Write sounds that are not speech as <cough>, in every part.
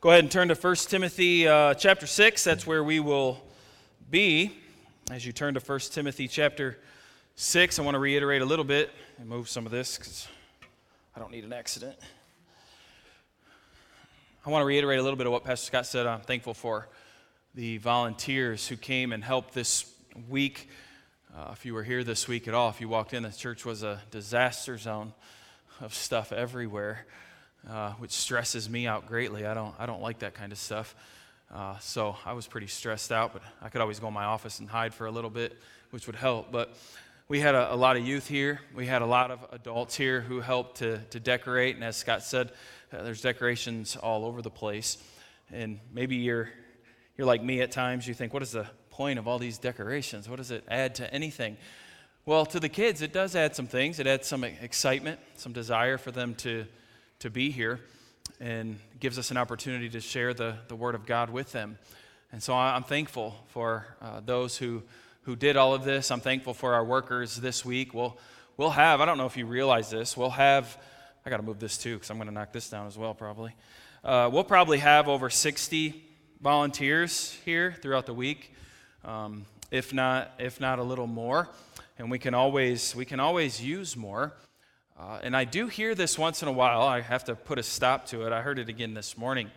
Go ahead and turn to 1 Timothy uh, chapter 6. That's where we will be. As you turn to 1 Timothy chapter 6, I want to reiterate a little bit and move some of this because I don't need an accident. I want to reiterate a little bit of what Pastor Scott said. I'm thankful for the volunteers who came and helped this week. Uh, if you were here this week at all, if you walked in, the church was a disaster zone of stuff everywhere uh, which stresses me out greatly. I don't, I don't like that kind of stuff. Uh, so I was pretty stressed out, but I could always go in my office and hide for a little bit, which would help. But we had a, a lot of youth here. We had a lot of adults here who helped to, to decorate. And as Scott said, uh, there's decorations all over the place. And maybe you're, you're like me at times. You think, what is the point of all these decorations? What does it add to anything? Well, to the kids, it does add some things. It adds some excitement, some desire for them to to be here and gives us an opportunity to share the, the Word of God with them. And so I'm thankful for uh, those who, who did all of this. I'm thankful for our workers this week. We'll, we'll have, I don't know if you realize this, we'll have, I got to move this too because I'm going to knock this down as well probably. Uh, we'll probably have over 60 volunteers here throughout the week, um, if, not, if not a little more. And we can always, we can always use more. Uh, and I do hear this once in a while. I have to put a stop to it. I heard it again this morning.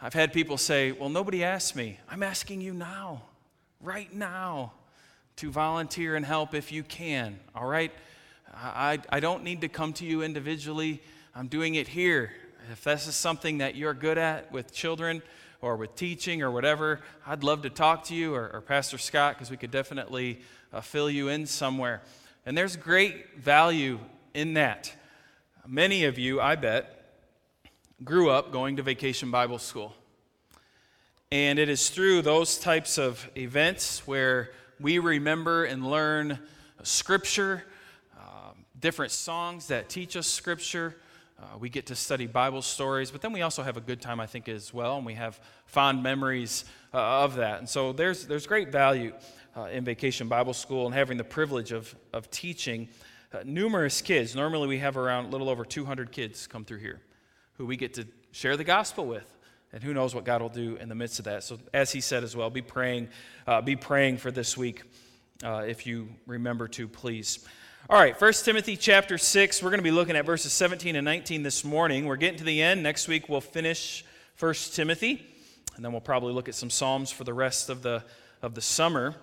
I've had people say, Well, nobody asked me. I'm asking you now, right now, to volunteer and help if you can. All right? I, I don't need to come to you individually. I'm doing it here. If this is something that you're good at with children or with teaching or whatever, I'd love to talk to you or, or Pastor Scott because we could definitely uh, fill you in somewhere. And there's great value in that. Many of you, I bet, grew up going to vacation Bible school. And it is through those types of events where we remember and learn Scripture, uh, different songs that teach us Scripture. Uh, we get to study Bible stories, but then we also have a good time, I think, as well, and we have fond memories uh, of that. And so there's, there's great value uh, in Vacation Bible School and having the privilege of, of teaching uh, numerous kids. Normally, we have around a little over 200 kids come through here who we get to share the gospel with. And who knows what God will do in the midst of that. So, as he said as well, be praying, uh, be praying for this week uh, if you remember to, please. All right, 1 Timothy chapter 6. We're going to be looking at verses 17 and 19 this morning. We're getting to the end. Next week, we'll finish 1 Timothy, and then we'll probably look at some Psalms for the rest of the, of the summer.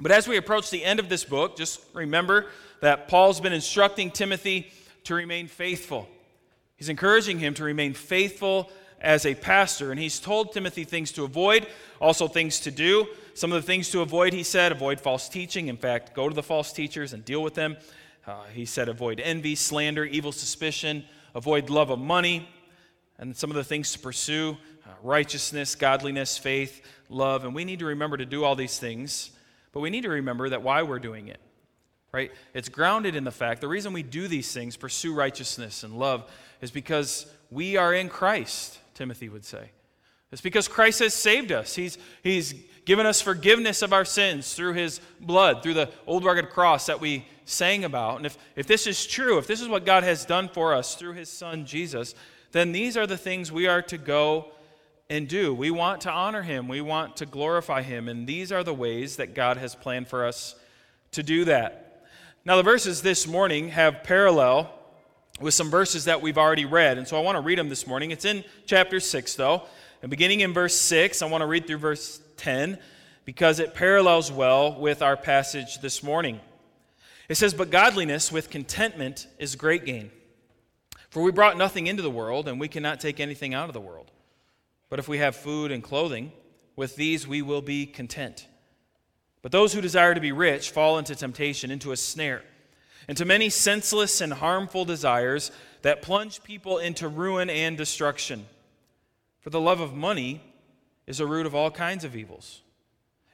But as we approach the end of this book, just remember that Paul's been instructing Timothy to remain faithful. He's encouraging him to remain faithful as a pastor, and he's told Timothy things to avoid, also things to do. Some of the things to avoid, he said, avoid false teaching. In fact, go to the false teachers and deal with them. Uh, he said, avoid envy, slander, evil suspicion, avoid love of money, and some of the things to pursue uh, righteousness, godliness, faith, love. And we need to remember to do all these things, but we need to remember that why we're doing it right? It's grounded in the fact the reason we do these things, pursue righteousness and love, is because we are in Christ, Timothy would say. It's because Christ has saved us. He's, he's given us forgiveness of our sins through his blood, through the old rugged cross that we sang about. And if, if this is true, if this is what God has done for us through his son Jesus, then these are the things we are to go and do. We want to honor him, we want to glorify him, and these are the ways that God has planned for us to do that. Now, the verses this morning have parallel with some verses that we've already read, and so I want to read them this morning. It's in chapter 6, though. And beginning in verse 6, I want to read through verse 10 because it parallels well with our passage this morning. It says, But godliness with contentment is great gain. For we brought nothing into the world, and we cannot take anything out of the world. But if we have food and clothing, with these we will be content. But those who desire to be rich fall into temptation, into a snare, into many senseless and harmful desires that plunge people into ruin and destruction. For the love of money is a root of all kinds of evils.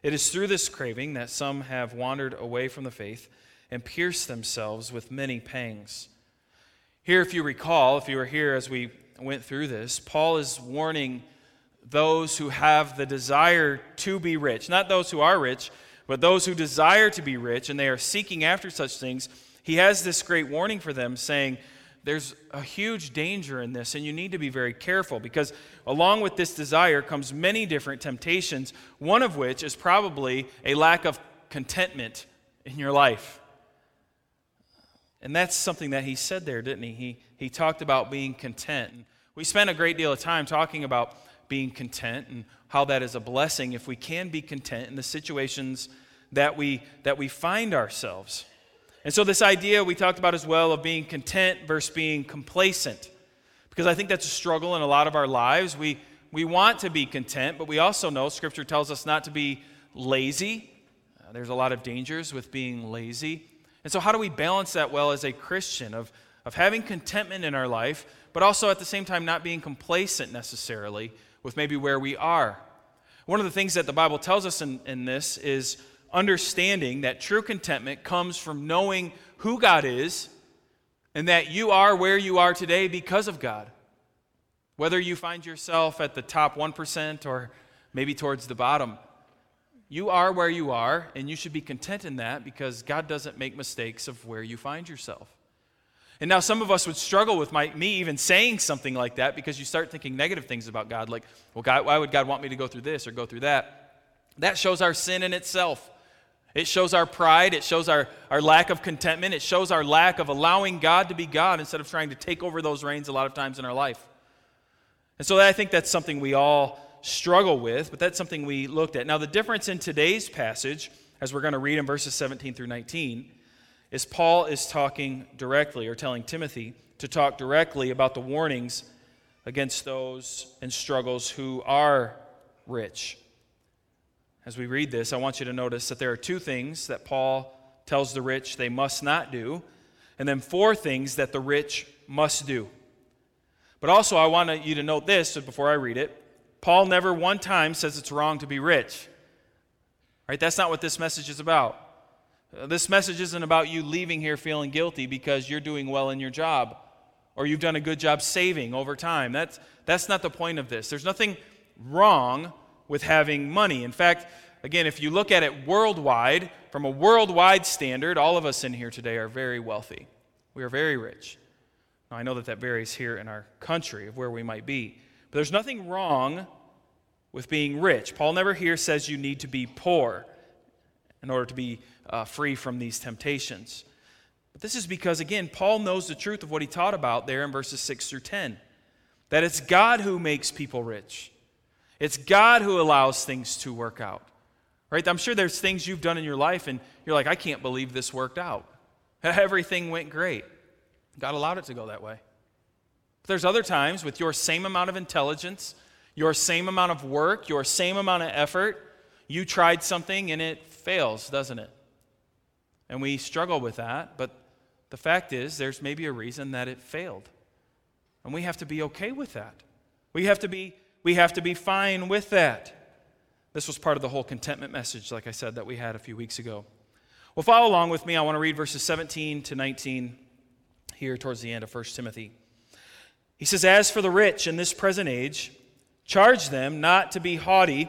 It is through this craving that some have wandered away from the faith and pierced themselves with many pangs. Here, if you recall, if you were here as we went through this, Paul is warning those who have the desire to be rich, not those who are rich but those who desire to be rich and they are seeking after such things, he has this great warning for them, saying, there's a huge danger in this, and you need to be very careful because along with this desire comes many different temptations, one of which is probably a lack of contentment in your life. And that's something that he said there, didn't he? He, he talked about being content. We spent a great deal of time talking about being content and how that is a blessing if we can be content in the situations that we, that we find ourselves. And so, this idea we talked about as well of being content versus being complacent, because I think that's a struggle in a lot of our lives. We, we want to be content, but we also know Scripture tells us not to be lazy. Uh, there's a lot of dangers with being lazy. And so, how do we balance that well as a Christian of, of having contentment in our life, but also at the same time not being complacent necessarily with maybe where we are? One of the things that the Bible tells us in, in this is understanding that true contentment comes from knowing who God is and that you are where you are today because of God. Whether you find yourself at the top 1% or maybe towards the bottom, you are where you are, and you should be content in that because God doesn't make mistakes of where you find yourself. And now some of us would struggle with my, me even saying something like that because you start thinking negative things about God, like, well, God, why would God want me to go through this or go through that? That shows our sin in itself. It shows our pride. It shows our, our lack of contentment. It shows our lack of allowing God to be God instead of trying to take over those reins a lot of times in our life. And so I think that's something we all struggle with, but that's something we looked at. Now, the difference in today's passage, as we're going to read in verses 17 through 19, is Paul is talking directly or telling Timothy to talk directly about the warnings against those and struggles who are rich as we read this, I want you to notice that there are two things that Paul tells the rich they must not do, and then four things that the rich must do. But also, I want you to note this before I read it. Paul never one time says it's wrong to be rich. Right? That's not what this message is about. Uh, this message isn't about you leaving here feeling guilty because you're doing well in your job or you've done a good job saving over time. That's, that's not the point of this. There's nothing wrong with having money. In fact, again, if you look at it worldwide, from a worldwide standard, all of us in here today are very wealthy. We are very rich. Now, I know that that varies here in our country of where we might be. But there's nothing wrong with being rich. Paul never here says you need to be poor in order to be uh, free from these temptations. But this is because, again, Paul knows the truth of what he taught about there in verses 6 through 10 that it's God who makes people rich. It's God who allows things to work out. Right? I'm sure there's things you've done in your life and you're like, I can't believe this worked out. <laughs> Everything went great. God allowed it to go that way. But there's other times with your same amount of intelligence, your same amount of work, your same amount of effort, you tried something and it fails, doesn't it? And we struggle with that, but the fact is, there's maybe a reason that it failed. And we have to be okay with that. We have to be we have to be fine with that. This was part of the whole contentment message, like I said, that we had a few weeks ago. Well, follow along with me. I want to read verses 17 to 19 here towards the end of 1 Timothy. He says, As for the rich in this present age, charge them not to be haughty,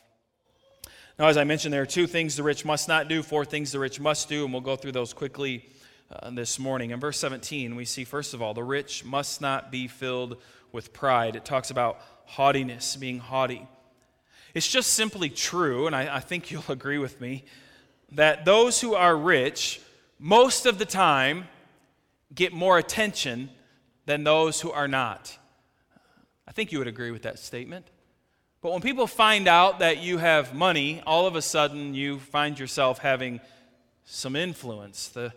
Now, as I mentioned, there are two things the rich must not do, four things the rich must do, and we'll go through those quickly uh, this morning. In verse 17, we see, first of all, the rich must not be filled with pride. It talks about haughtiness, being haughty. It's just simply true, and I, I think you'll <laughs> agree with me, that those who are rich, most of the time, get more attention than those who are not. I think you would agree with that statement. But when people find out that you have money, all of a sudden you find yourself having some influence. The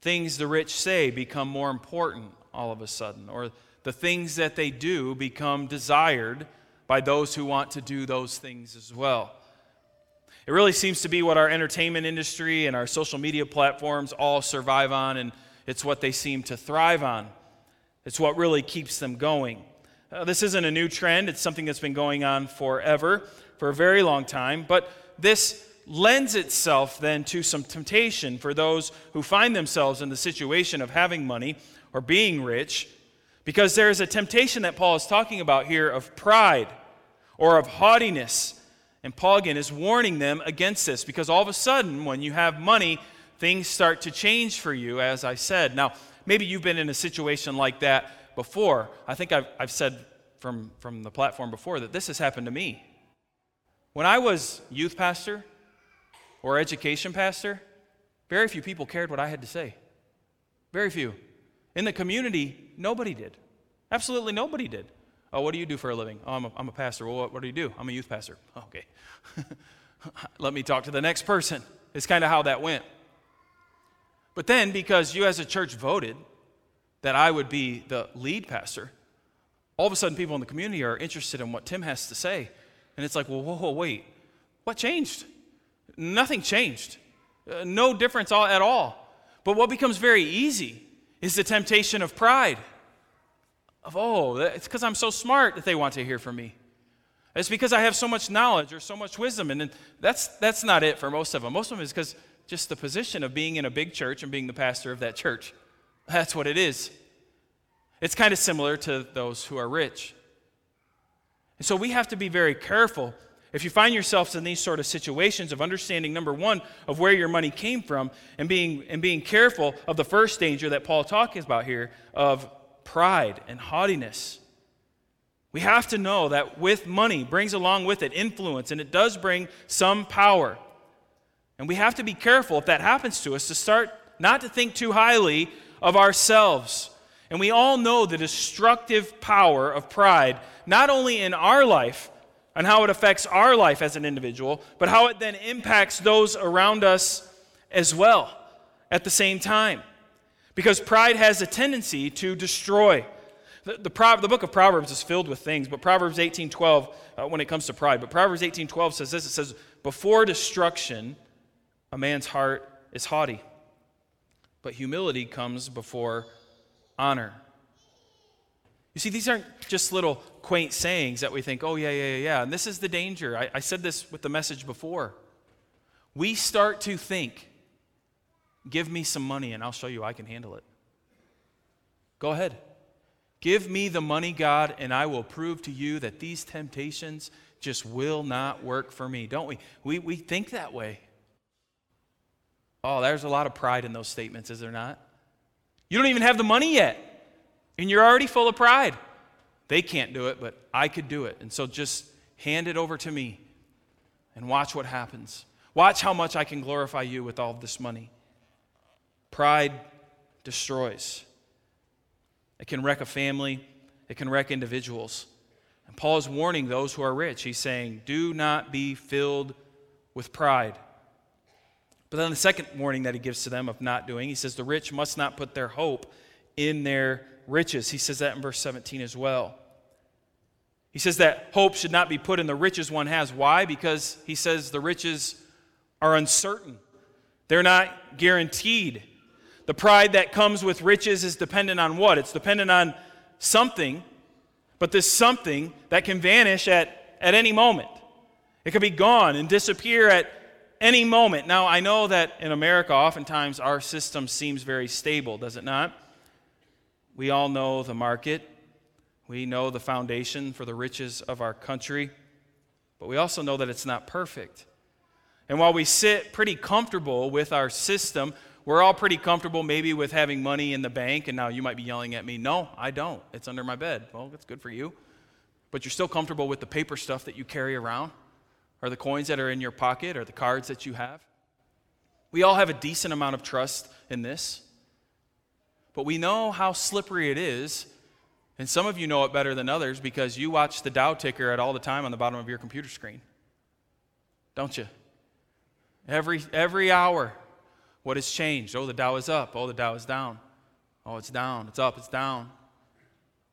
things the rich say become more important all of a sudden, or the things that they do become desired by those who want to do those things as well. It really seems to be what our entertainment industry and our social media platforms all survive on, and it's what they seem to thrive on. It's what really keeps them going. Uh, this isn't a new trend, it's something that's been going on forever, for a very long time. But this lends itself then to some temptation for those who find themselves in the situation of having money or being rich, because there is a temptation that Paul is talking about here of pride or of haughtiness. And Paul again is warning them against this because all of a sudden, when you have money, things start to change for you, as I said. Now, maybe you've been in a situation like that before. I think I've, I've said from, from the platform before that this has happened to me. When I was youth pastor or education pastor, very few people cared what I had to say. Very few. In the community, nobody did. Absolutely nobody did. Oh, what do you do for a living? Oh, I'm a, I'm a pastor. Well, what, what do you do? I'm a youth pastor. Oh, okay. <laughs> Let me talk to the next person. It's kind of how that went. But then, because you as a church voted that I would be the lead pastor, all of a sudden people in the community are interested in what Tim has to say. And it's like, well, whoa, whoa wait. What changed? Nothing changed. Uh, no difference at all. But what becomes very easy is the temptation of pride. Of, oh, it's because I'm so smart that they want to hear from me. It's because I have so much knowledge or so much wisdom. And that's, that's not it for most of them. Most of them is because just the position of being in a big church and being the pastor of that church. That's what it is. It's kind of similar to those who are rich. And so we have to be very careful. If you find yourselves in these sort of situations of understanding, number one, of where your money came from, and being, and being careful of the first danger that Paul talks about here of pride and haughtiness. We have to know that with money brings along with it influence, and it does bring some power. And we have to be careful if that happens to us to start not to think too highly of ourselves and we all know the destructive power of pride, not only in our life and how it affects our life as an individual, but how it then impacts those around us as well at the same time. Because pride has a tendency to destroy. The, the, Pro, the book of Proverbs is filled with things, but Proverbs 18.12, uh, when it comes to pride, but Proverbs 18.12 says this, it says, before destruction, a man's heart is haughty, but humility comes before honor. You see, these aren't just little quaint sayings that we think, oh, yeah, yeah, yeah. And this is the danger. I, I said this with the message before. We start to think, give me some money and I'll show you I can handle it. Go ahead. Give me the money, God, and I will prove to you that these temptations just will not work for me. Don't we? We, we think that way. Oh, there's a lot of pride in those statements, is there not? You don't even have the money yet, and you're already full of pride. They can't do it, but I could do it. And so just hand it over to me and watch what happens. Watch how much I can glorify you with all this money. Pride destroys. It can wreck a family, it can wreck individuals. And Paul is warning those who are rich. He's saying, Do not be filled with pride. But then the second warning that he gives to them of not doing, he says, the rich must not put their hope in their riches. He says that in verse 17 as well. He says that hope should not be put in the riches one has. Why? Because he says the riches are uncertain, they're not guaranteed. The pride that comes with riches is dependent on what? It's dependent on something, but this something that can vanish at, at any moment. It could be gone and disappear at any moment. Now, I know that in America, oftentimes our system seems very stable, does it not? We all know the market, we know the foundation for the riches of our country, but we also know that it's not perfect. And while we sit pretty comfortable with our system, we're all pretty comfortable maybe with having money in the bank. And now you might be yelling at me, no, I don't. It's under my bed. Well, that's good for you. But you're still comfortable with the paper stuff that you carry around or the coins that are in your pocket or the cards that you have. We all have a decent amount of trust in this. But we know how slippery it is. And some of you know it better than others because you watch the Dow ticker at all the time on the bottom of your computer screen. Don't you? Every, every hour, what has changed? Oh, the Dow is up. Oh, the Dow is down. Oh, it's down. It's up. It's down.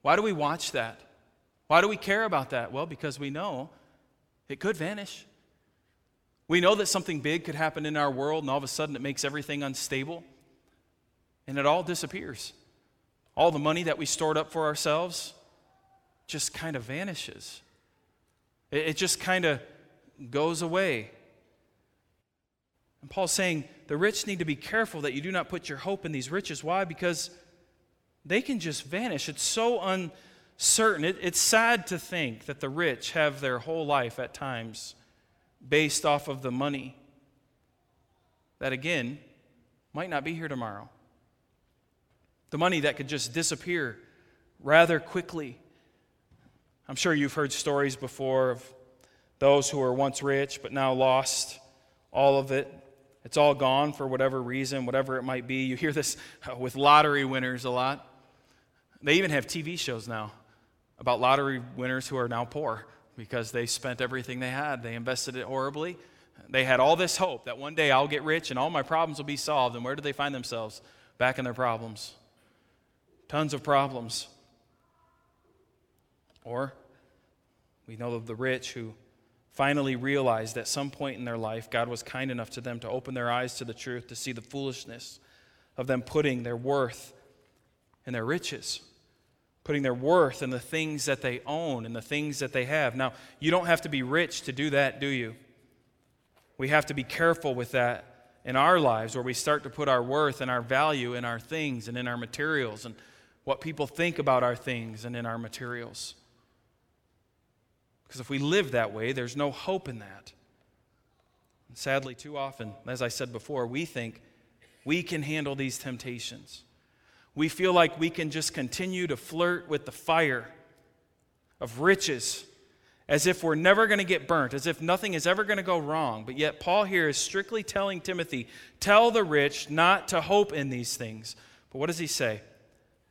Why do we watch that? Why do we care about that? Well, because we know it could vanish. We know that something big could happen in our world, and all of a sudden it makes everything unstable, and it all disappears. All the money that we stored up for ourselves, just kind of vanishes. It, it just kind of goes away. And Paul's saying the rich need to be careful that you do not put your hope in these riches. Why? Because they can just vanish. It's so uncertain. It, it's sad to think that the rich have their whole life at times based off of the money that, again, might not be here tomorrow. The money that could just disappear rather quickly. I'm sure you've heard stories before of those who were once rich but now lost all of it. It's all gone for whatever reason, whatever it might be. You hear this <laughs> with lottery winners a lot. They even have TV shows now about lottery winners who are now poor because they spent everything they had. They invested it horribly. They had all this hope that one day I'll get rich and all my problems will be solved. And where do they find themselves? Back in their problems. Tons of problems. Or we know of the rich who finally realized at some point in their life God was kind enough to them to open their eyes to the truth, to see the foolishness of them putting their worth in their riches, putting their worth in the things that they own and the things that they have. Now, you don't have to be rich to do that, do you? We have to be careful with that in our lives where we start to put our worth and our value in our things and in our materials and what people think about our things and in our materials. Because if we live that way, there's no hope in that. And sadly, too often, as I said before, we think we can handle these temptations. We feel like we can just continue to flirt with the fire of riches as if we're never going to get burnt, as if nothing is ever going to go wrong. But yet, Paul here is strictly telling Timothy, tell the rich not to hope in these things. But what does he say?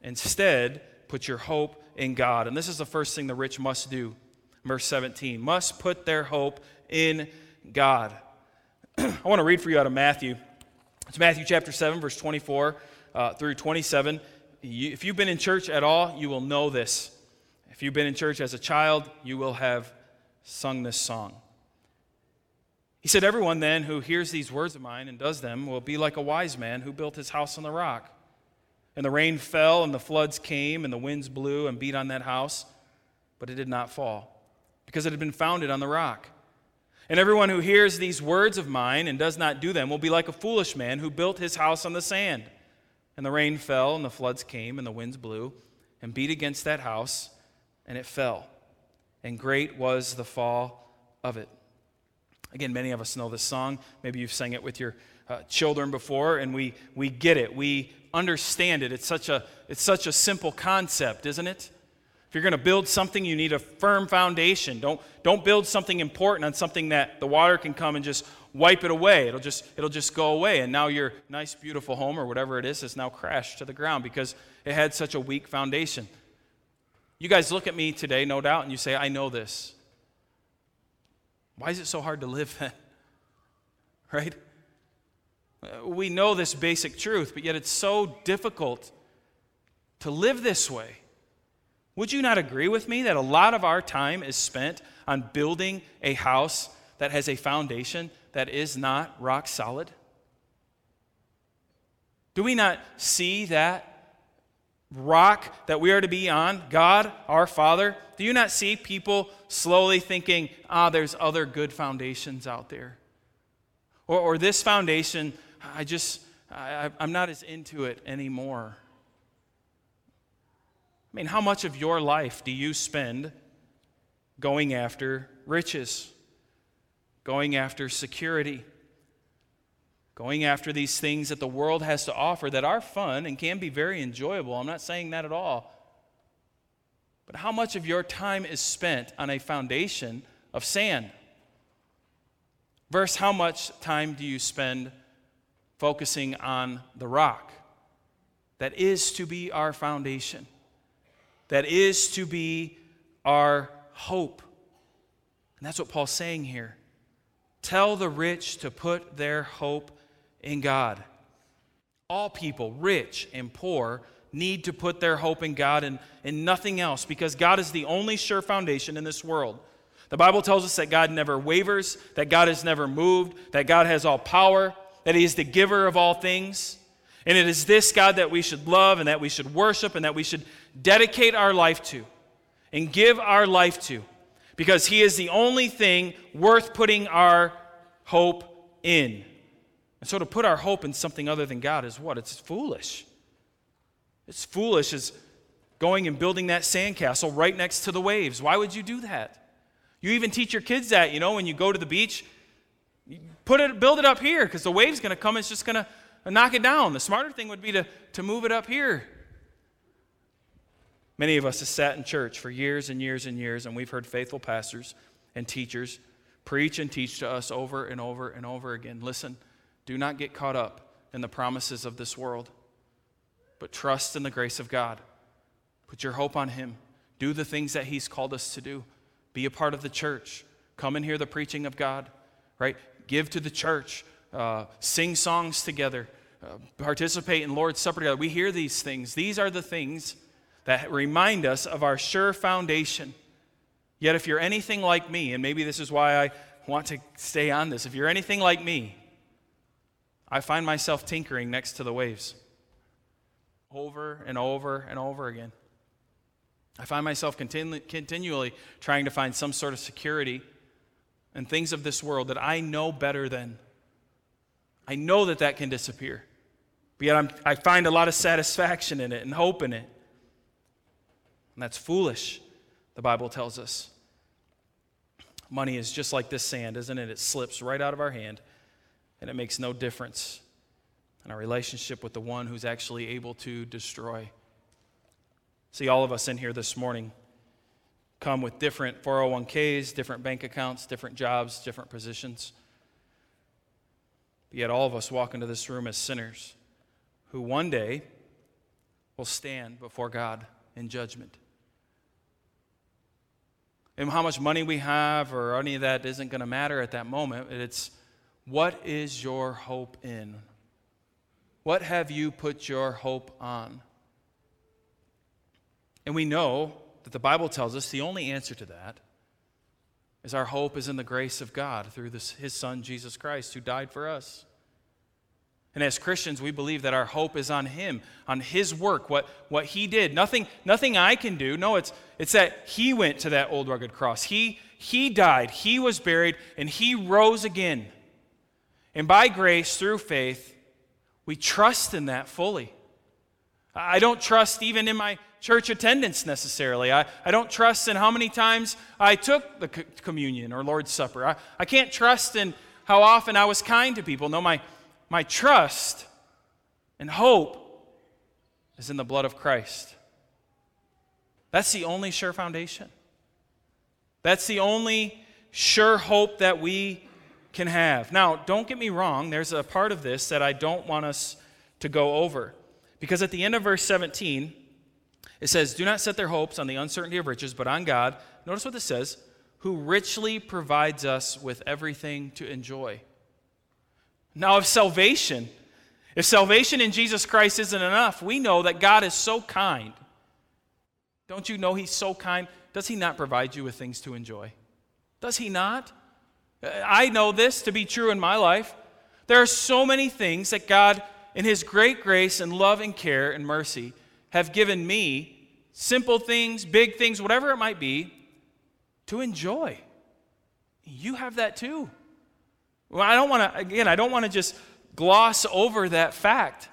Instead, put your hope in God. And this is the first thing the rich must do verse 17, must put their hope in God. <clears throat> I want to read for you out of Matthew. It's Matthew chapter 7, verse 24 uh, through 27. You, if you've been in church at all, you will know this. If you've been in church as a child, you will have sung this song. He said, Everyone then who hears these words of mine and does them will be like a wise man who built his house on the rock. And the rain fell, and the floods came, and the winds blew and beat on that house, but it did not fall because it had been founded on the rock. And everyone who hears these words of mine and does not do them will be like a foolish man who built his house on the sand. And the rain fell, and the floods came, and the winds blew, and beat against that house, and it fell. And great was the fall of it. Again, many of us know this song. Maybe you've sang it with your uh, children before, and we, we get it. We understand it. It's such, a, it's such a simple concept, isn't it? If you're going to build something, you need a firm foundation. Don't, don't build something important on something that the water can come and just wipe it away. It'll just, it'll just go away. And now your nice, beautiful home or whatever it is has now crashed to the ground because it had such a weak foundation. You guys look at me today, no doubt, and you say, I know this. Why is it so hard to live then? <laughs> Right? Uh, we know this basic truth, but yet it's so difficult to live this way. Would you not agree with me that a lot of our time is spent on building a house that has a foundation that is not rock solid? Do we not see that rock that we are to be on, God, our Father? Do you not see people slowly thinking, ah, there's other good foundations out there? Or, or this foundation, I just, I, I'm not as into it anymore. I mean, how much of your life do you spend going after riches, going after security, going after these things that the world has to offer that are fun and can be very enjoyable? I'm not saying that at all. But how much of your time is spent on a foundation of sand? Verse, how much time do you spend focusing on the rock that is to be our foundation? that is to be our hope. And that's what Paul's saying here. Tell the rich to put their hope in God. All people, rich and poor, need to put their hope in God and, and nothing else because God is the only sure foundation in this world. The Bible tells us that God never wavers, that God is never moved, that God has all power, that He is the giver of all things. And it is this God that we should love and that we should worship and that we should dedicate our life to. and give our life to because He is the only thing worth putting our hope in. And so to put our hope in something other than God is what? It's foolish. It's foolish as going and building that sandcastle right next to the waves. Why would you do that? You even teach your kids that, you know, when you go to the beach, put it, build it up here because the wave's going to come. It's just going to knock it down. The smarter thing would be to, to move it up here. Many of us have sat in church for years and years and years, and we've heard faithful pastors and teachers preach and teach to us over and over and over again. Listen, do not get caught up in the promises of this world, but trust in the grace of God. Put your hope on Him. Do the things that He's called us to do. Be a part of the church. Come and hear the preaching of God, right? Give to the church. Uh, sing songs together. Uh, participate in Lord's Supper together. We hear these things. These are the things that remind us of our sure foundation. Yet, if you're anything like me, and maybe this is why I want to stay on this, if you're anything like me, I find myself tinkering next to the waves over and over and over again. I find myself continu- continually trying to find some sort of security in things of this world that I know better than. I know that that can disappear. But yet I'm, I find a lot of satisfaction in it and hope in it. And that's foolish, the Bible tells us. Money is just like this sand, isn't it? It slips right out of our hand, and it makes no difference in our relationship with the one who's actually able to destroy. See, all of us in here this morning come with different 401ks, different bank accounts, different jobs, different positions. But yet, all of us walk into this room as sinners who one day will stand before God in judgment and how much money we have or any of that isn't going to matter at that moment. It's what is your hope in? What have you put your hope on? And we know that the Bible tells us the only answer to that is our hope is in the grace of God through this, his Son, Jesus Christ, who died for us. And as Christians, we believe that our hope is on Him, on His work, what, what He did. Nothing, nothing I can do. No, it's, it's that He went to that old rugged cross. He, he died, He was buried, and He rose again. And by grace, through faith, we trust in that fully. I don't trust even in my church attendance necessarily. I, I don't trust in how many times I took the communion or Lord's Supper. I, I can't trust in how often I was kind to people. No, my, my trust and hope is in the blood of Christ. That's the only sure foundation. That's the only sure hope that we can have. Now, don't get me wrong, there's a part of this that I don't want us to go over. Because at the end of verse 17, it says, Do not set their hopes on the uncertainty of riches, but on God. Notice what this says, who richly provides us with everything to enjoy. Now, if salvation, if salvation in Jesus Christ isn't enough, we know that God is so kind. Don't you know He's so kind? Does He not provide you with things to enjoy? Does He not? I know this to be true in my life. There are so many things that God, in His great grace and love and care and mercy, have given me simple things, big things, whatever it might be, to enjoy. You have that too. Well, I don't want to, again, I don't want to just gloss over that fact.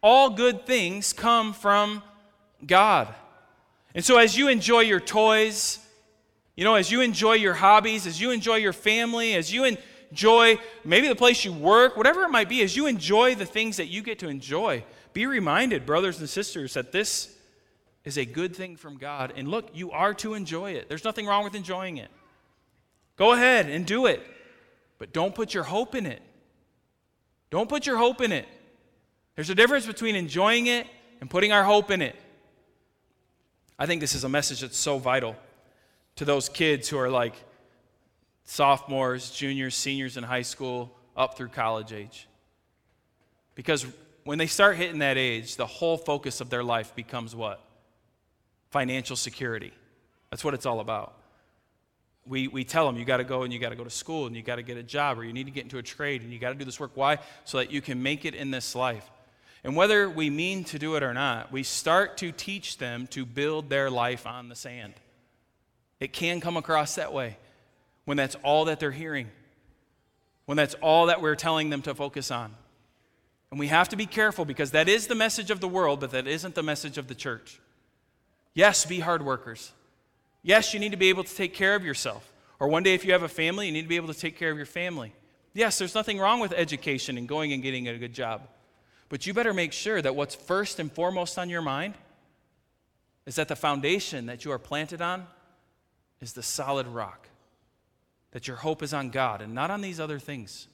All good things come from God. And so as you enjoy your toys, you know, as you enjoy your hobbies, as you enjoy your family, as you enjoy maybe the place you work, whatever it might be, as you enjoy the things that you get to enjoy, be reminded, brothers and sisters, that this is a good thing from God. And look, you are to enjoy it. There's nothing wrong with enjoying it. Go ahead and do it. But don't put your hope in it. Don't put your hope in it. There's a difference between enjoying it and putting our hope in it. I think this is a message that's so vital to those kids who are like sophomores, juniors, seniors in high school, up through college age. Because when they start hitting that age, the whole focus of their life becomes what? Financial security. That's what it's all about we, we tell them you got to go and you got to go to school and you got to get a job or you need to get into a trade and you got to do this work. Why? So that you can make it in this life. And whether we mean to do it or not, we start to teach them to build their life on the sand. It can come across that way when that's all that they're hearing, when that's all that we're telling them to focus on. And we have to be careful because that is the message of the world, but that isn't the message of the church. Yes, be hard workers. Yes, you need to be able to take care of yourself. Or one day, if you have a family, you need to be able to take care of your family. Yes, there's nothing wrong with education and going and getting a good job. But you better make sure that what's first and foremost on your mind is that the foundation that you are planted on is the solid rock. That your hope is on God and not on these other things.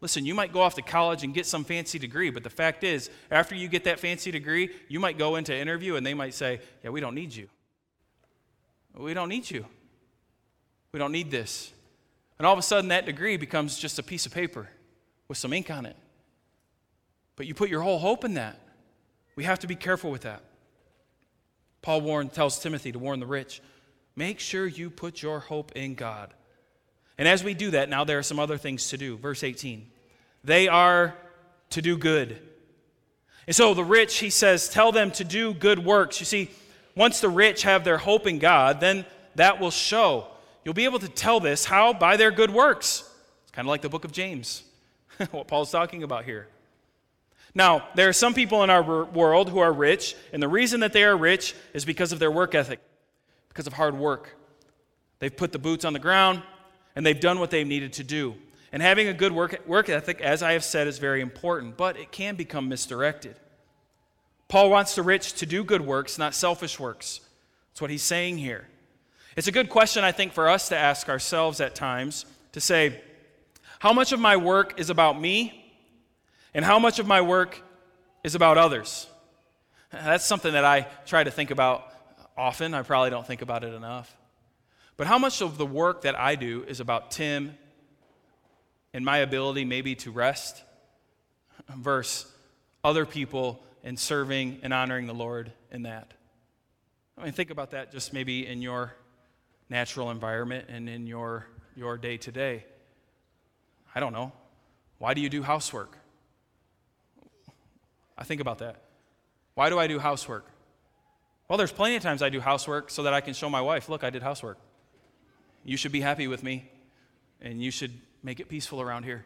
Listen, you might go off to college and get some fancy degree, but the fact is, after you get that fancy degree, you might go into interview and they might say, Yeah, we don't need you. We don't need you. We don't need this. And all of a sudden, that degree becomes just a piece of paper with some ink on it. But you put your whole hope in that. We have to be careful with that. Paul warn, tells Timothy to warn the rich make sure you put your hope in God. And as we do that, now there are some other things to do. Verse 18 they are to do good. And so the rich, he says, tell them to do good works. You see, once the rich have their hope in God, then that will show. You'll be able to tell this how? By their good works. It's kind of like the book of James, <laughs> what Paul's talking about here. Now, there are some people in our world who are rich, and the reason that they are rich is because of their work ethic, because of hard work. They've put the boots on the ground, and they've done what they've needed to do. And having a good work, work ethic, as I have said, is very important, but it can become misdirected. Paul wants the rich to do good works, not selfish works. That's what he's saying here. It's a good question, I think, for us to ask ourselves at times to say, how much of my work is about me, and how much of my work is about others? <laughs> That's something that I try to think about often. I probably don't think about it enough. But how much of the work that I do is about Tim and my ability maybe to rest versus other people and serving and honoring the Lord in that. I mean, think about that just maybe in your natural environment and in your your day to day. I don't know. Why do you do housework? I think about that. Why do I do housework? Well, there's plenty of times I do housework so that I can show my wife, look, I did housework. You should be happy with me, and you should make it peaceful around here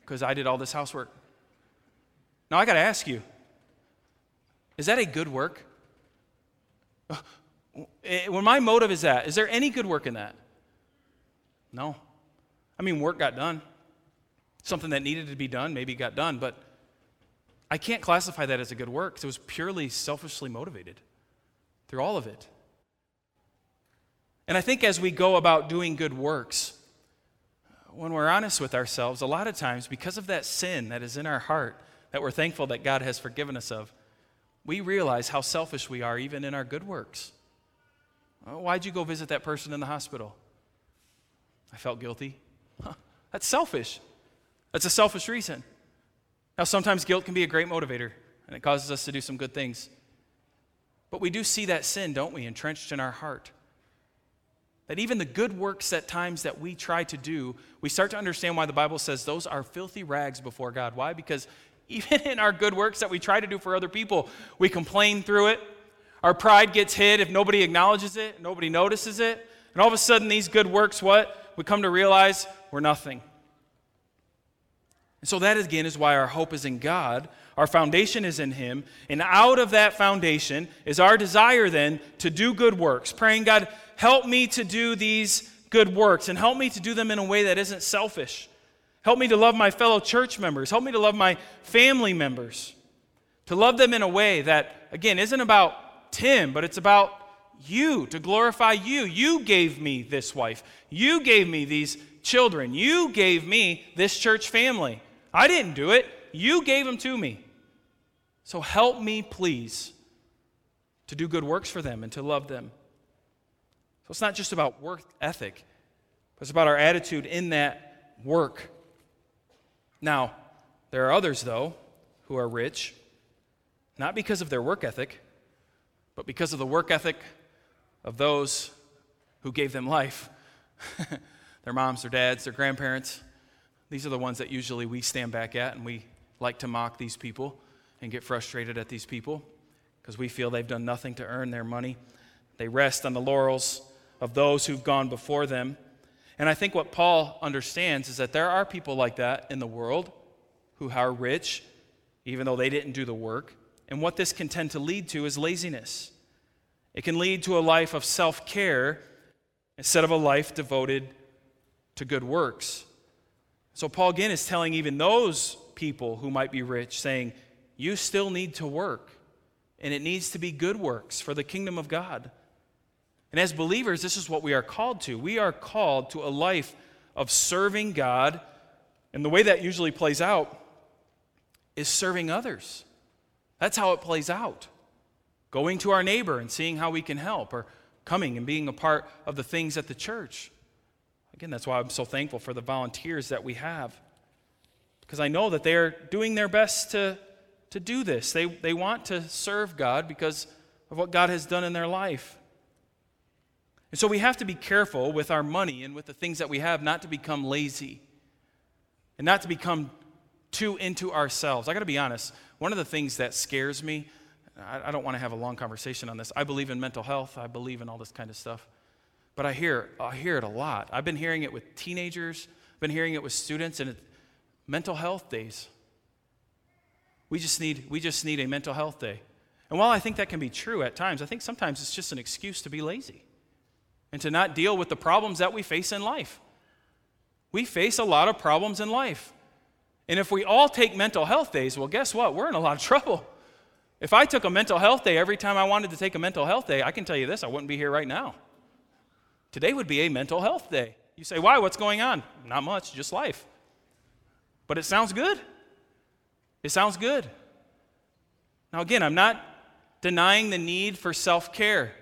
because I did all this housework. Now, I got to ask you is that a good work? Eh, when my motive is that, is there any good work in that? No. I mean, work got done. Something that needed to be done maybe got done, but I can't classify that as a good work because it was purely selfishly motivated through all of it. And I think as we go about doing good works, when we're honest with ourselves, a lot of times, because of that sin that is in our heart, that we're thankful that God has forgiven us of, we realize how selfish we are even in our good works. Why'd you go visit that person in the hospital? I felt guilty. Huh, that's selfish. That's a selfish reason. Now, sometimes guilt can be a great motivator, and it causes us to do some good things. But we do see that sin, don't we, entrenched in our heart. That even the good works at times that we try to do, we start to understand why the Bible says those are filthy rags before God. Why? Because even in our good works that we try to do for other people, we complain through it. Our pride gets hid if nobody acknowledges it, nobody notices it. And all of a sudden, these good works, what? We come to realize we're nothing. And so, that again is why our hope is in God. Our foundation is in Him. And out of that foundation is our desire then to do good works, praying, God, help me to do these good works and help me to do them in a way that isn't selfish. Help me to love my fellow church members. Help me to love my family members. To love them in a way that, again, isn't about Tim, but it's about you, to glorify you. You gave me this wife. You gave me these children. You gave me this church family. I didn't do it. You gave them to me. So help me, please, to do good works for them and to love them. So it's not just about work ethic, but it's about our attitude in that work. Now, there are others, though, who are rich, not because of their work ethic, but because of the work ethic of those who gave them life <laughs> their moms, their dads, their grandparents. These are the ones that usually we stand back at, and we like to mock these people and get frustrated at these people because we feel they've done nothing to earn their money. They rest on the laurels of those who've gone before them. And I think what Paul understands is that there are people like that in the world who are rich, even though they didn't do the work. And what this can tend to lead to is laziness. It can lead to a life of self care instead of a life devoted to good works. So, Paul again is telling even those people who might be rich, saying, You still need to work, and it needs to be good works for the kingdom of God. And as believers, this is what we are called to. We are called to a life of serving God, and the way that usually plays out is serving others. That's how it plays out. Going to our neighbor and seeing how we can help, or coming and being a part of the things at the church. Again, that's why I'm so thankful for the volunteers that we have. Because I know that they're doing their best to, to do this. They, they want to serve God because of what God has done in their life. And so we have to be careful with our money and with the things that we have not to become lazy and not to become too into ourselves. I got to be honest, one of the things that scares me, I, don't want to have a long conversation on this. I believe in mental health, I believe in all this kind of stuff. But I hear, I hear it a lot. I've been hearing it with teenagers, I've been hearing it with students, and it, mental health days. We just, need, we just need a mental health day. And while I think that can be true at times, I think sometimes it's just an excuse to be lazy and to not deal with the problems that we face in life. We face a lot of problems in life. And if we all take mental health days, well, guess what? We're in a lot of <laughs> trouble. If I took a mental health day every time I wanted to take a mental health day, I can tell you this I wouldn't be here right now. Today would be a mental health day. You say, why? What's going on? Not much, just life. But it sounds good. It sounds good. Now, again, I'm not denying the need for self care.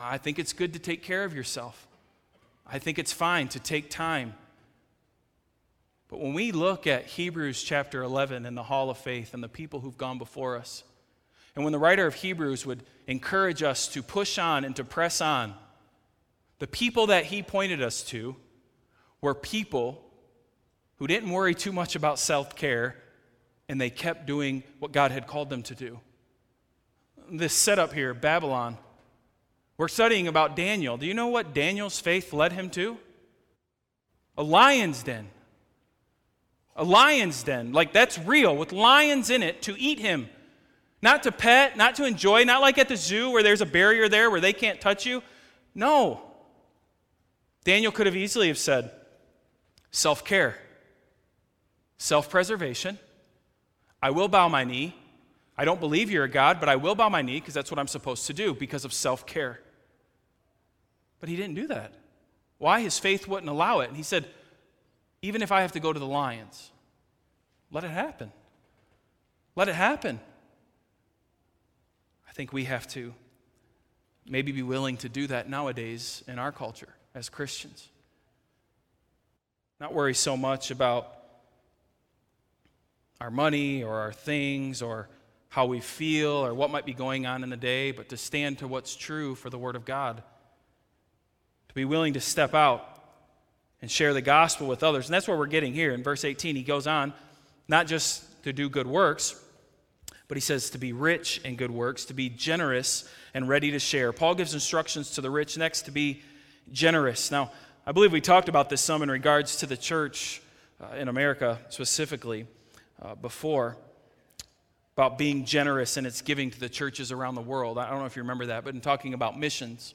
I think it's good to take care of yourself. I think it's fine to take time. But when we look at Hebrews chapter 11 and the hall of faith and the people who've gone before us, and when the writer of Hebrews would encourage us to push on and to press on, the people that he pointed us to were people who didn't worry too much about self care and they kept doing what God had called them to do. This setup here, Babylon, we're studying about Daniel. Do you know what Daniel's faith led him to? A lion's den. A lion's den. Like that's real, with lions in it to eat him. Not to pet, not to enjoy, not like at the zoo where there's a barrier there where they can't touch you. No. Daniel could have easily have said, self-care, self-preservation. I will bow my knee. I don't believe you're a God, but I will bow my knee because that's what I'm supposed to do because of self-care. But he didn't do that. Why? His faith wouldn't allow it. And he said, even if I have to go to the lions, let it happen. Let it happen. I think we have to maybe be willing to do that nowadays in our culture as Christians. Not worry so much about our money or our things or how we feel or what might be going on in the day, but to stand to what's true for the Word of God. To be willing to step out and share the gospel with others. And that's what we're getting here. In verse 18, he goes on, not just to do good works, but he says to be rich in good works, to be generous and ready to share. Paul gives instructions to the rich next to be generous. Now, I believe we talked about this some in regards to the church uh, in America specifically uh, before about being generous and its giving to the churches around the world. I don't know if you remember that, but in talking about missions,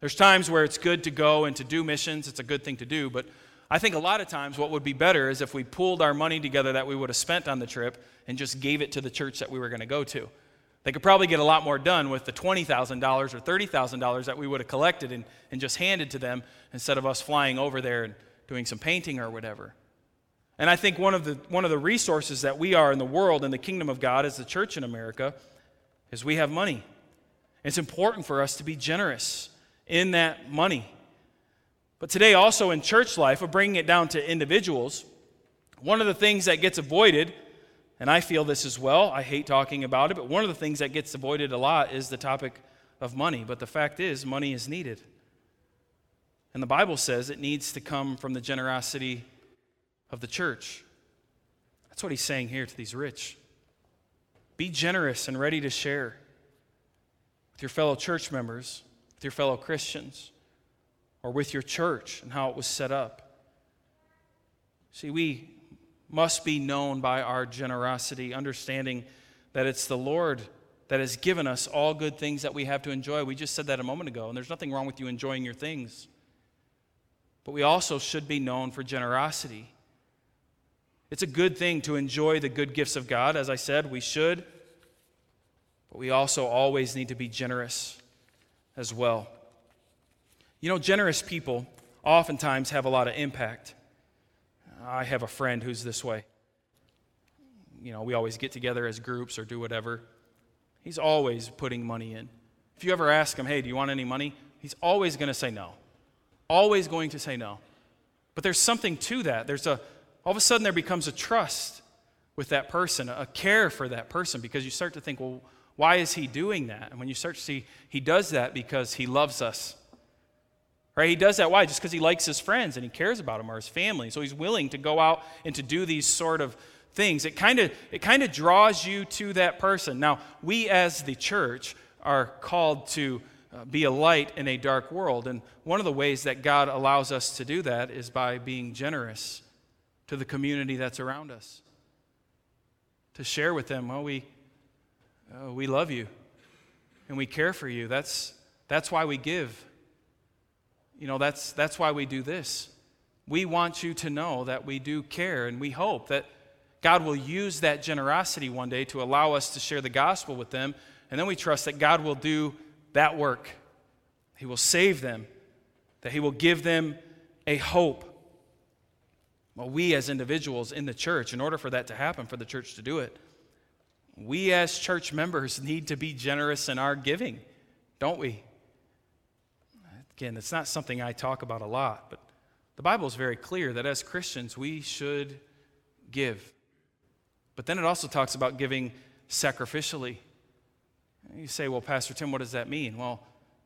there's times where it's good to go and to do missions, it's a good thing to do, but I think a lot of times what would be better is if we pooled our money together that we would have spent on the trip and just gave it to the church that we were going to go to. They could probably get a lot more done with the $20,000 or $30,000 that we would have collected and, and just handed to them instead of us flying over there and doing some painting or whatever. And I think one of, the, one of the resources that we are in the world, in the kingdom of God, as the church in America, is we have money. It's important for us to be generous in that money. But today, also in church life, of bringing it down to individuals, one of the things that gets avoided and I feel this as well. I hate talking about it, but one of the things that gets avoided a lot is the topic of money. But the fact is, money is needed. And the Bible says it needs to come from the generosity of the church. That's what he's saying here to these rich. Be generous and ready to share with your fellow church members with your fellow Christians, or with your church and how it was set up. See, we must be known by our generosity, understanding that it's the Lord that has given us all good things that we have to enjoy. We just said that a moment ago, and there's nothing wrong with you enjoying your things. But we also should be known for generosity. It's a good thing to enjoy the good gifts of God. As I said, we should. But we also always need to be generous as well. You know, generous people oftentimes have a lot of impact. I have a friend who's this way. You know, we always get together as groups or do whatever. He's always putting money in. If you ever ask him, hey, do you want any money? He's always going to say no. Always going to say no. But there's something to that. There's a, all of a sudden, there becomes a trust with that person, a care for that person, because you start to think, well, why is he doing that? And when you start to see, he does that because he loves us. Right? He does that why? Just because he likes his friends and he cares about them or his family. So he's willing to go out and to do these sort of things. It kind of it kind of draws you to that person. Now, we as the church are called to uh, be a light in a dark world, and one of the ways that God allows us to do that is by being generous to the community that's around us. To share with them, well, we uh, we love you and we care for you. That's that's why we give. You know, that's that's why we do this. We want you to know that we do care, and we hope that God will use that generosity one day to allow us to share the gospel with them. And then we trust that God will do that work. He will save them, that He will give them a hope. Well, we as individuals in the church, in order for that to happen, for the church to do it, we as church members need to be generous in our giving, don't we? Again, it's not something I talk about a lot, but the Bible is very clear that as Christians, we should give. But then it also talks about giving sacrificially. You say, well, Pastor Tim, what does that mean? Well,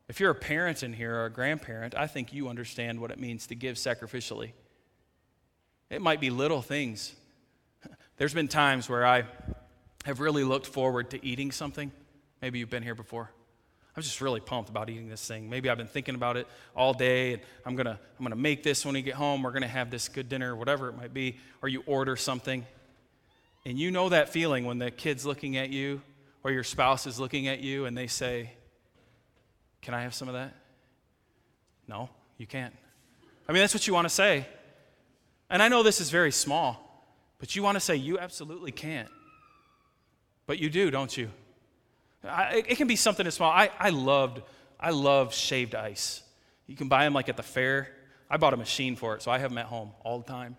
if you're a parent in here or a grandparent, I think you understand what it means to give sacrificially. It might be little things. There's been times where I have really looked forward to eating something. Maybe you've been here before. I'm just really pumped about eating this thing. Maybe I've been thinking about it all day, and I'm gonna I'm gonna make this when we get home. We're gonna have this good dinner, whatever it might be. Or you order something, and you know that feeling when the kid's looking at you or your spouse is looking at you and they say, Can I have some of that? No, you can't. I mean, that's what you want to say. And I know this is very small, but you want to say, You absolutely can't. But you do, don't you? I, it can be something as small. I, I loved, I love shaved ice. You can buy them like at the fair. I bought a machine for it, so I have them at home all the time.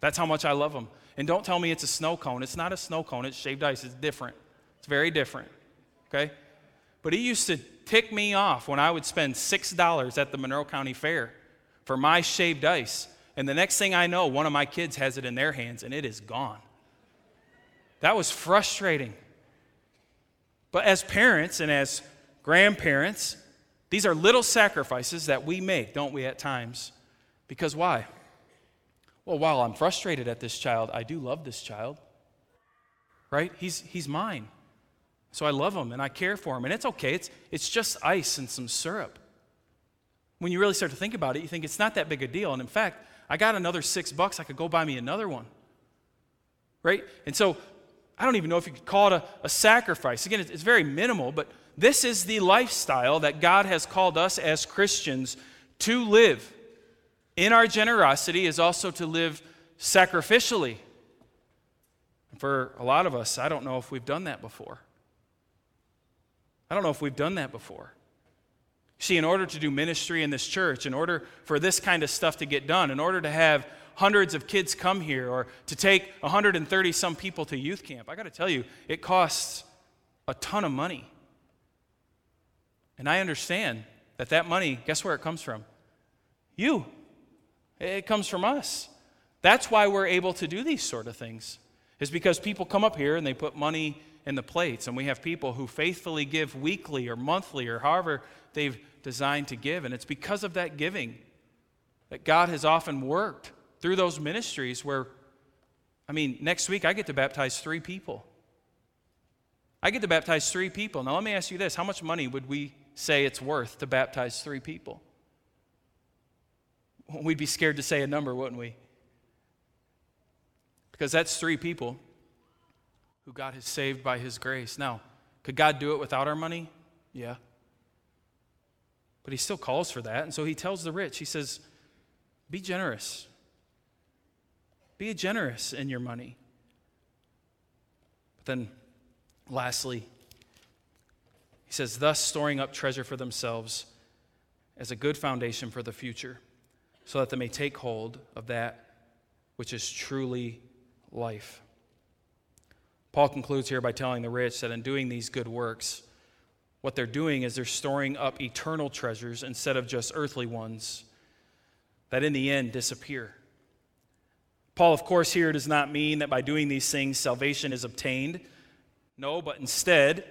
That's how much I love them. And don't tell me it's a snow cone. It's not a snow cone, it's shaved ice. It's different. It's very different. Okay? But it used to tick me off when I would spend $6 at the Monroe County Fair for my shaved ice. And the next thing I know, one of my kids has it in their hands and it is gone. That was frustrating. But as parents and as grandparents, these are little sacrifices that we make, don't we, at times? Because why? Well, while I'm frustrated at this child, I do love this child. Right? He's, he's mine. So I love him and I care for him. And it's okay, it's, it's just ice and some syrup. When you really start to think about it, you think it's not that big a deal. And in fact, I got another six bucks, I could go buy me another one. Right? And so I don't even know if you could call it a, a sacrifice. Again, it's, it's very minimal, but this is the lifestyle that God has called us as Christians to live in our generosity is also to live sacrificially. For a lot of us, I don't know if we've done that before. I don't know if we've done that before. See, in order to do ministry in this church, in order for this kind of stuff to get done, in order to have hundreds of kids come here or to take 130 some people to youth camp, I got to tell you, it costs a ton of money. And I understand that that money, guess where it comes from? You. It comes from us. That's why we're able to do these sort of things, is because people come up here and they put money in the plates, and we have people who faithfully give weekly or monthly or however they've designed to give. And it's because of that giving that God has often worked through those ministries where, I mean, next week I get to baptize three people. I get to baptize three people. Now, let me ask you this how much money would we say it's worth to baptize three people? We'd be scared to say a number, wouldn't we? Because that's three people who God has saved by His grace. Now, could God do it without our money? Yeah. But He still calls for that. And so He tells the rich, He says, Be generous. Be generous in your money. But then, lastly, He says, Thus storing up treasure for themselves as a good foundation for the future, so that they may take hold of that which is truly life. Paul concludes here by telling the rich that in doing these good works, what they're doing is they're storing up eternal treasures instead of just earthly ones that in the end disappear. Paul, of course, here does not mean that by doing these things salvation is obtained. No, but instead,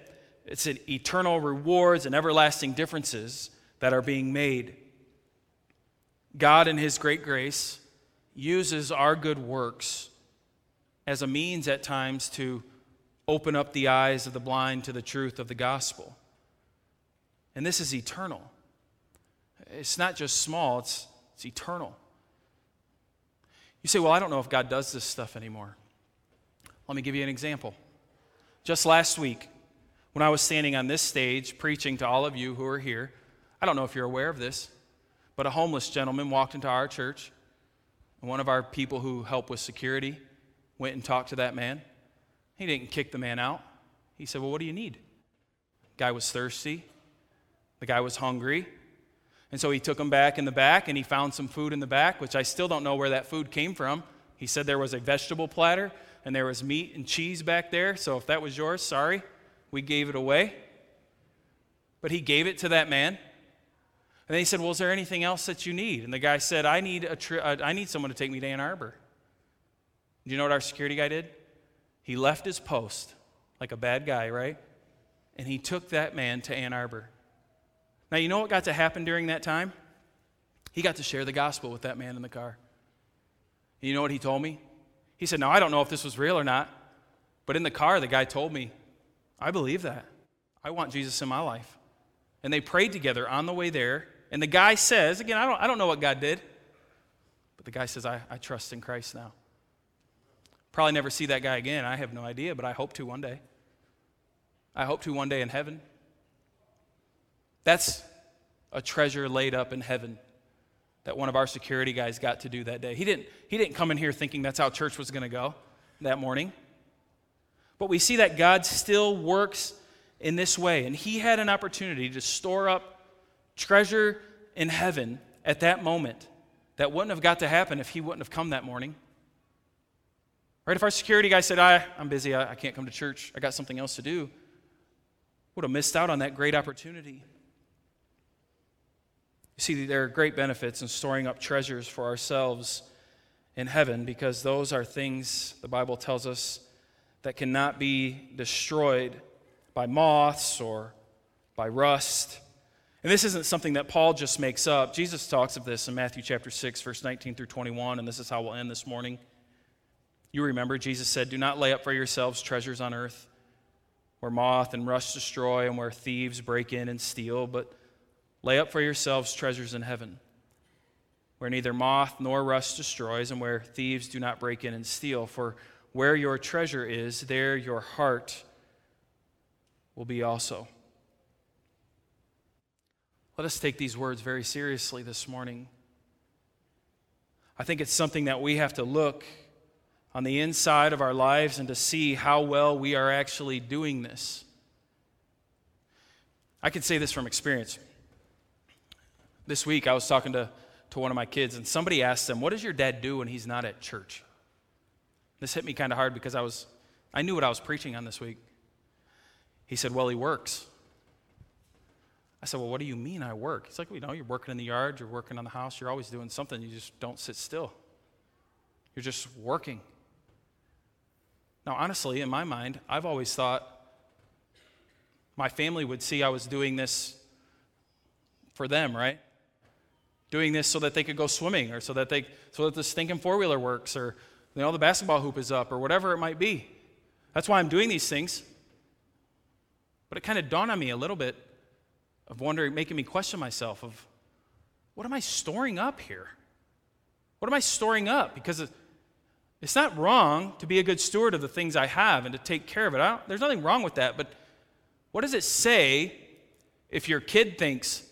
it's an eternal rewards and everlasting differences that are being made. God, in His great grace, uses our good works as a means at times to open up the eyes of the blind to the truth of the gospel. And this is eternal. It's not just small, it's, it's eternal. You say, Well, I don't know if God does this stuff anymore. Let me give you an example. Just last week, when I was standing on this stage preaching to all of you who are here, I don't know if you're aware of this, but a homeless gentleman walked into our church, and one of our people who help with security went and talked to that man. He didn't kick the man out. He said, Well, what do you need? The guy was thirsty. The guy was hungry. And so he took him back in the back and he found some food in the back, which I still don't know where that food came from. He said there was a vegetable platter and there was meat and cheese back there. So if that was yours, sorry, we gave it away. But he gave it to that man. And then he said, Well, is there anything else that you need? And the guy said, I need, a tri- uh, I need someone to take me to Ann Arbor. Do you know what our security guy did? He left his post like a bad guy, right? And he took that man to Ann Arbor. Now, you know what got to happen during that time? He got to share the gospel with that man in the car. And you know what he told me? He said, Now, I don't know if this was real or not, but in the car, the guy told me, I believe that. I want Jesus in my life. And they prayed together on the way there. And the guy says, again, I don't, I don't know what God did, but the guy says, I, I trust in Christ now. Probably never see that guy again. I have no idea, but I hope to one day. I hope to one day in heaven. That's a treasure laid up in heaven that one of our security guys got to do that day. He didn't, he didn't come in here thinking that's how church was going to go that morning. But we see that God still works in this way. And he had an opportunity to store up treasure in heaven at that moment that wouldn't have got to happen if he wouldn't have come that morning. Right? If our security guy said, I, I'm busy, I, I can't come to church, I got something else to do, would have missed out on that great opportunity. You see, there are great benefits in storing up treasures for ourselves in heaven because those are things, the Bible tells us, that cannot be destroyed by moths or by rust. And this isn't something that Paul just makes up. Jesus talks of this in Matthew chapter 6, verse 19 through 21, and this is how we'll end this morning. You remember, Jesus said, Do not lay up for yourselves treasures on earth where moth and rust destroy and where thieves break in and steal, but lay up for yourselves treasures in heaven where neither moth nor rust destroys and where thieves do not break in and steal. For where your treasure is, there your heart will be also. Let us take these words very seriously this morning. I think it's something that we have to look on the inside of our lives and to see how well we are actually doing this. I can say this from experience. This week, I was talking to, to one of my kids, and somebody asked them, What does your dad do when he's not at church? This hit me kind of hard because I, was, I knew what I was preaching on this week. He said, Well, he works. I said, Well, what do you mean I work? He's like, well, You know, you're working in the yard, you're working on the house, you're always doing something, you just don't sit still. You're just working. Now, honestly, in my mind, I've always thought my family would see I was doing this for them, right? Doing this so that they could go swimming or so that they so that the stinking four-wheeler works or you know the basketball hoop is up or whatever it might be. That's why I'm doing these things. But it kind of dawned on me a little bit of wondering, making me question myself of what am I storing up here? What am I storing up? Because it's not wrong to be a good steward of the things I have and to take care of it. there's nothing wrong with that. But what does it say if your kid thinks,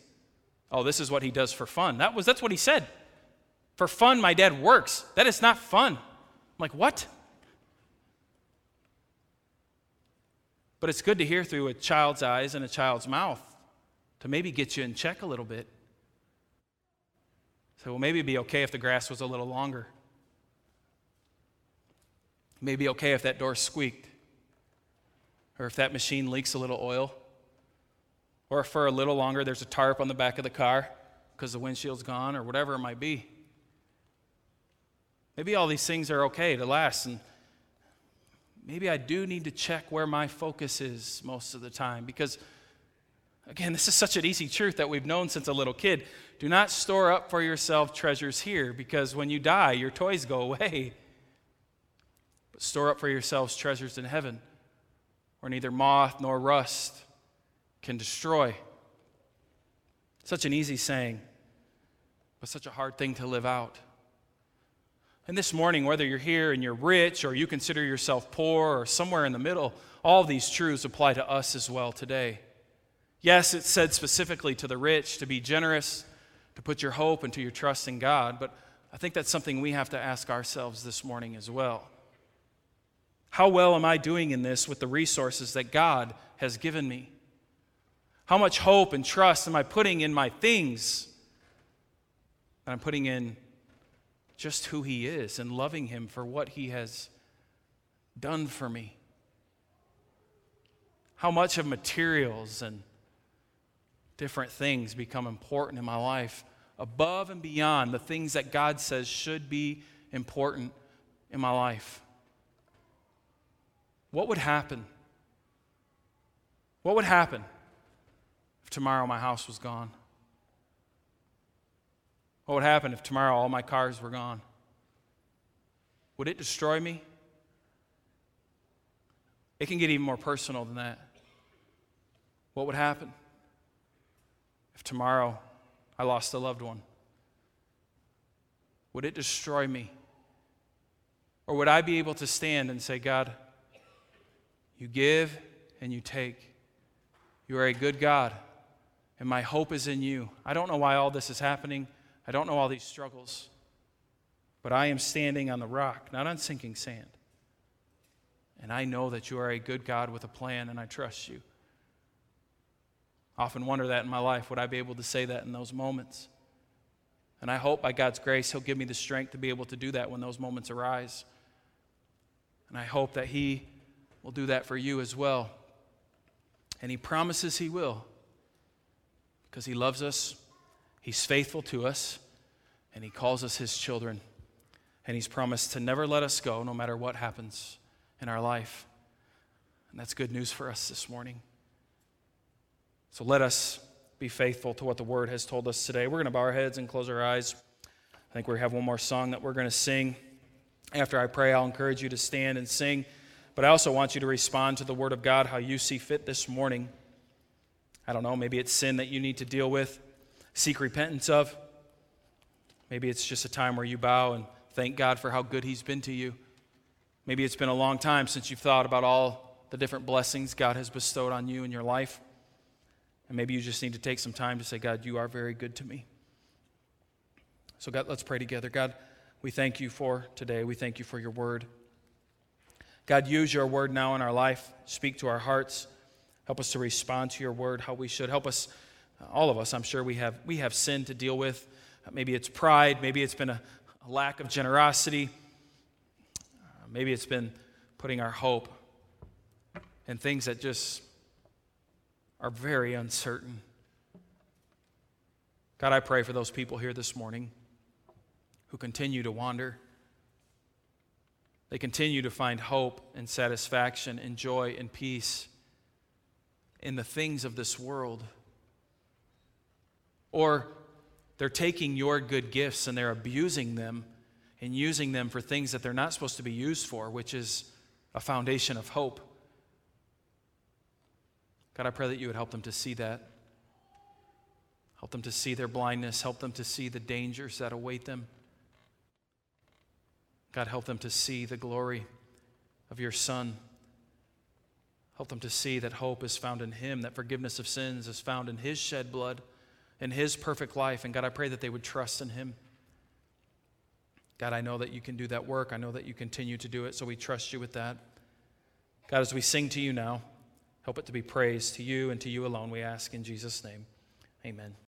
oh, this is what he does for fun? That was, that's what he said. For fun, my dad works. That is not fun. I'm like, what? But it's good to hear through a child's eyes and a child's mouth to maybe get you in check a little bit. So, well, maybe it'd be okay if the grass was a little longer. Maybe okay if that door squeaked, or if that machine leaks a little oil, or for a little longer there's a tarp on the back of the car because the windshield's gone, or whatever it might be. Maybe all these things are okay to last, and maybe I do need to check where my focus is most of the time because. Again, this is such an easy truth that we've known since a little kid. Do not store up for yourself treasures here because when you die, your toys go away. But store up for yourselves treasures in heaven, where neither moth nor rust can destroy. Such an easy saying, but such a hard thing to live out. And this morning, whether you're here and you're rich or you consider yourself poor or somewhere in the middle, all these truths apply to us as well today. Yes, it said specifically to the rich to be generous, to put your hope and to your trust in God, but I think that's something we have to ask ourselves this morning as well. How well am I doing in this with the resources that God has given me? How much hope and trust am I putting in my things? And I'm putting in just who He is and loving Him for what He has done for me. How much of materials and different things become important in my life above and beyond the things that God says should be important in my life? What would happen? What would happen if tomorrow my house was gone? What would happen if tomorrow all my cars were gone? Would it destroy me? It can get even more personal than that. What would happen if tomorrow I lost a loved one? Would it destroy me? Or would I be able to stand and say, God, you give and you take. You are a good God, and my hope is in you. I don't know why all this is happening. I don't know all these struggles, but I am standing on the rock, not on sinking sand. And I know that you are a good God with a plan, and I trust you. I often wonder that in my life. Would I be able to say that in those moments? And I hope by God's grace, He'll give me the strength to be able to do that when those moments arise. And I hope that He will do that for you as well. And He promises He will because He loves us, He's faithful to us, and He calls us His children. And He's promised to never let us go no matter what happens in our life. And that's good news for us this morning. So let us be faithful to what the Word has told us today. We're going to bow our heads and close our eyes. I think we have one more song that we're going to sing. After I pray, I'll encourage you to stand and sing. But I also want you to respond to the Word of God how you see fit this morning. I don't know, maybe it's sin that you need to deal with, seek repentance of. Maybe it's just a time where you bow and thank God for how good He's been to you. Maybe it's been a long time since you've thought about all the different blessings God has bestowed on you in your life. And maybe you just need to take some time to say, God, you are very good to me. So, God, let's pray together. God, we thank you for today. We thank you for your word. God, use your word now in our life. Speak to our hearts. Help us to respond to your word how we should. Help us, uh, all of us, I'm sure we have, we have sin to deal with. Uh, maybe it's pride. Maybe it's been a, a lack of generosity. Uh, maybe it's been putting our hope in things that just are very uncertain. God, I pray for those people here this morning who continue to wander they continue to find hope and satisfaction and joy and peace in the things of this world. Or they're taking your good gifts and they're abusing them and using them for things that they're not supposed to be used for, which is a foundation of hope. God, I pray that you would help them to see that. Help them to see their blindness. Help them to see the dangers that await them. God, help them to see the glory of your Son. Help them to see that hope is found in Him, that forgiveness of sins is found in His shed blood, in His perfect life. And God, I pray that they would trust in Him. God, I know that you can do that work. I know that you continue to do it, so we trust you with that. God, as we sing to you now, help it to be praised to you and to you alone, we ask in Jesus' name. Amen.